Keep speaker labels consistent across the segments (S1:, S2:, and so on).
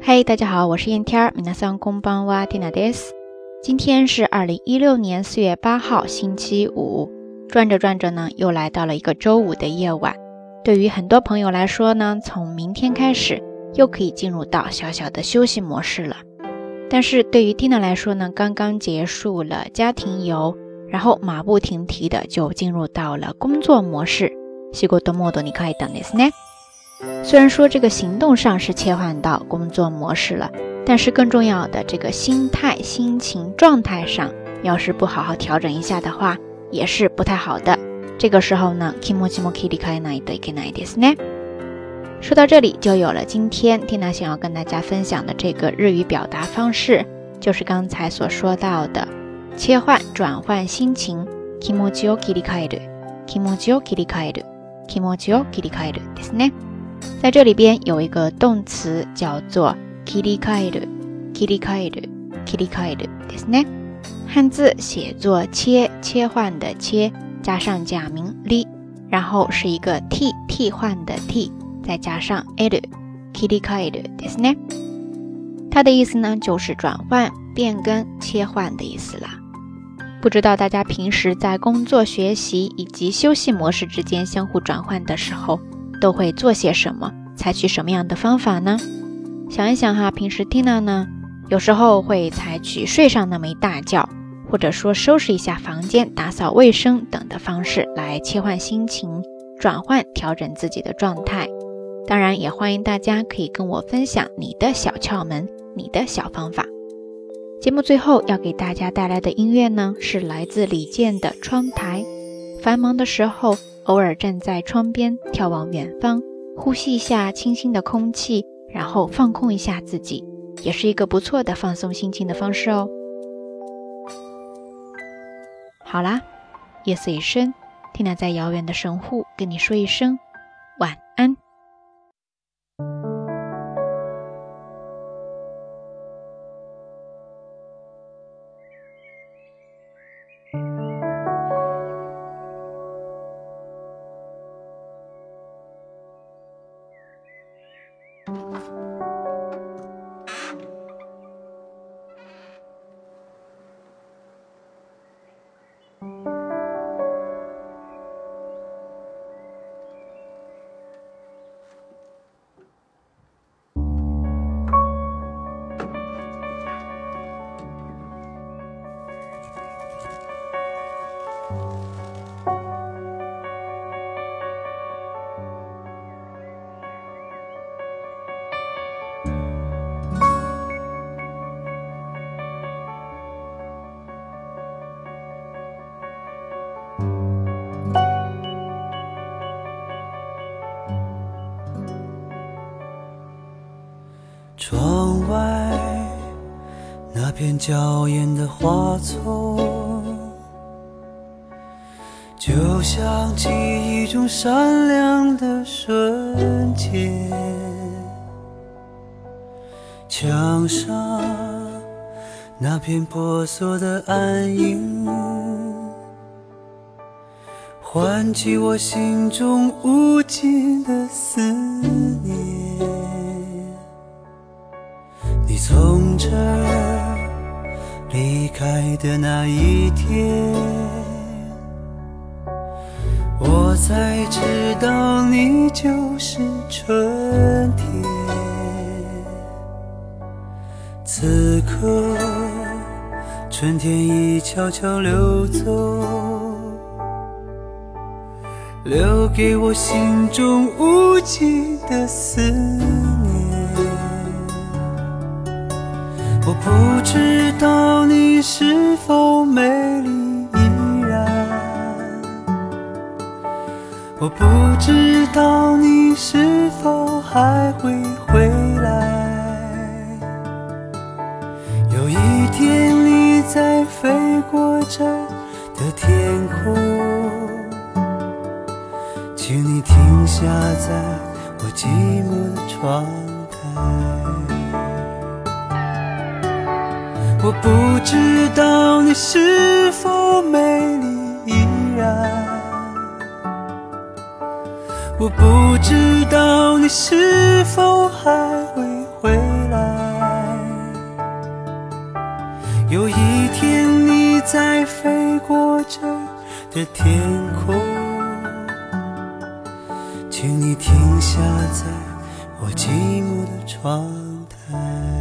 S1: 嘿，大家好，我是燕天儿。皆さんこんばんは、ティナです。今天是二零一六年四月八号，星期五。转着转着呢，又来到了一个周五的夜晚。对于很多朋友来说呢，从明天开始又可以进入到小小的休息模式了。但是对于 Tina 来说呢，刚刚结束了家庭游，然后马不停蹄的就进入到了工作模式。仕事モードに入ったんですね。 虽然说这个行动上是切换到工作模式了，但是更重要的这个心态、心情、状态上，要是不好好调整一下的话，也是不太好的。这个时候呢，気持ちも切り替えないといけないですね。说到这里，就有了今天 Tina 想要跟大家分享的这个日语表达方式，就是刚才所说到的切换、转换心情。気持ちを切り替える、気持ちを切り替える、気持ちを切り替えるですね。 在这里边有一个动词叫做切り替える、切り替える、切り替えるですね。汉字写作切切换的切，加上假名り，然后是一个替替换的替，再加上える、切り替えるですね。它的意思呢就是转换、变更、切换的意思啦。不知道大家平时在工作、学习以及休息模式之间相互转换的时候。 都会做些什么？采取什么样的方法呢？想一想哈，平时 Tina 呢，有时候会采取睡上那么一大觉，或者说收拾一下房间、打扫卫生等的方式来切换心情、转换、调整自己的状态。当然，也欢迎大家可以跟我分享你的小窍门、你的小方法。节目最后要给大家带来的音乐呢，是来自李健的《窗台》。繁忙的时候。偶尔站在窗边眺望远方，呼吸一下清新的空气，然后放空一下自己，也是一个不错的放松心情的方式哦。好啦，夜色已深，听娜在遥远的神户跟你说一声
S2: 窗外那片娇艳的花丛，就像记忆中闪亮的瞬间。墙上那片婆娑的暗影，唤起我心中无尽的思从这儿离开的那一天，我才知道你就是春天。此刻，春天已悄悄溜走，留给我心中无尽的思念。不知道你是否美丽依然，我不知道你是否还会回来。有一天你在飞过这的天空，请你停下在我寂寞的窗台。我不知道你是否美丽依然，我不知道你是否还会回来。有一天你在飞过这的天空，请你停下在我寂寞的窗台。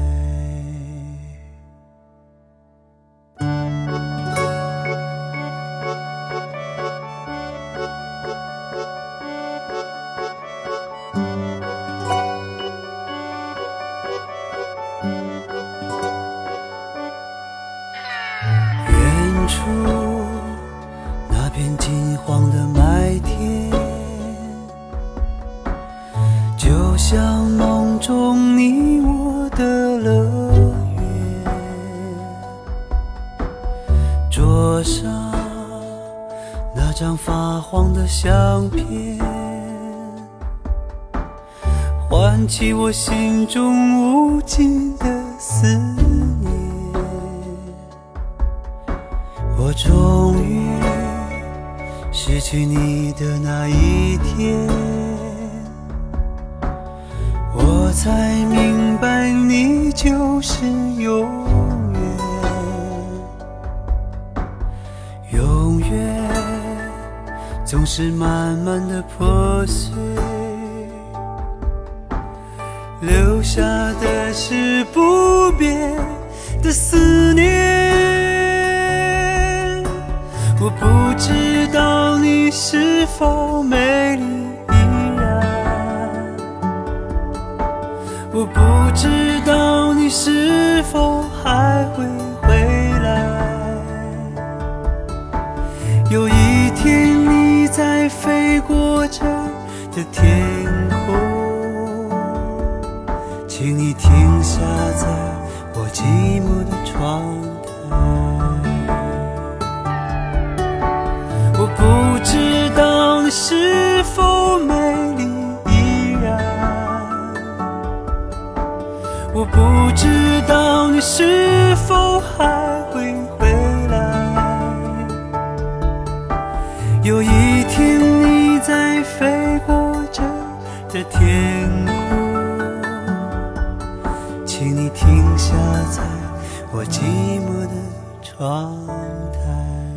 S2: 你我的乐园。桌上那张发黄的相片，唤起我心中无尽的思念。我终于失去你的那一天，我才明白你就是永远，永远总是慢慢的破碎，留下的是不变的思念。我不知道你是否美丽不知道你是否还会回来。有一天你在飞过这的天空，请你停下在我寂寞的窗台。我不知道你是否还会回来。有一天你在飞过这的天空，请你停下在我寂寞的窗台。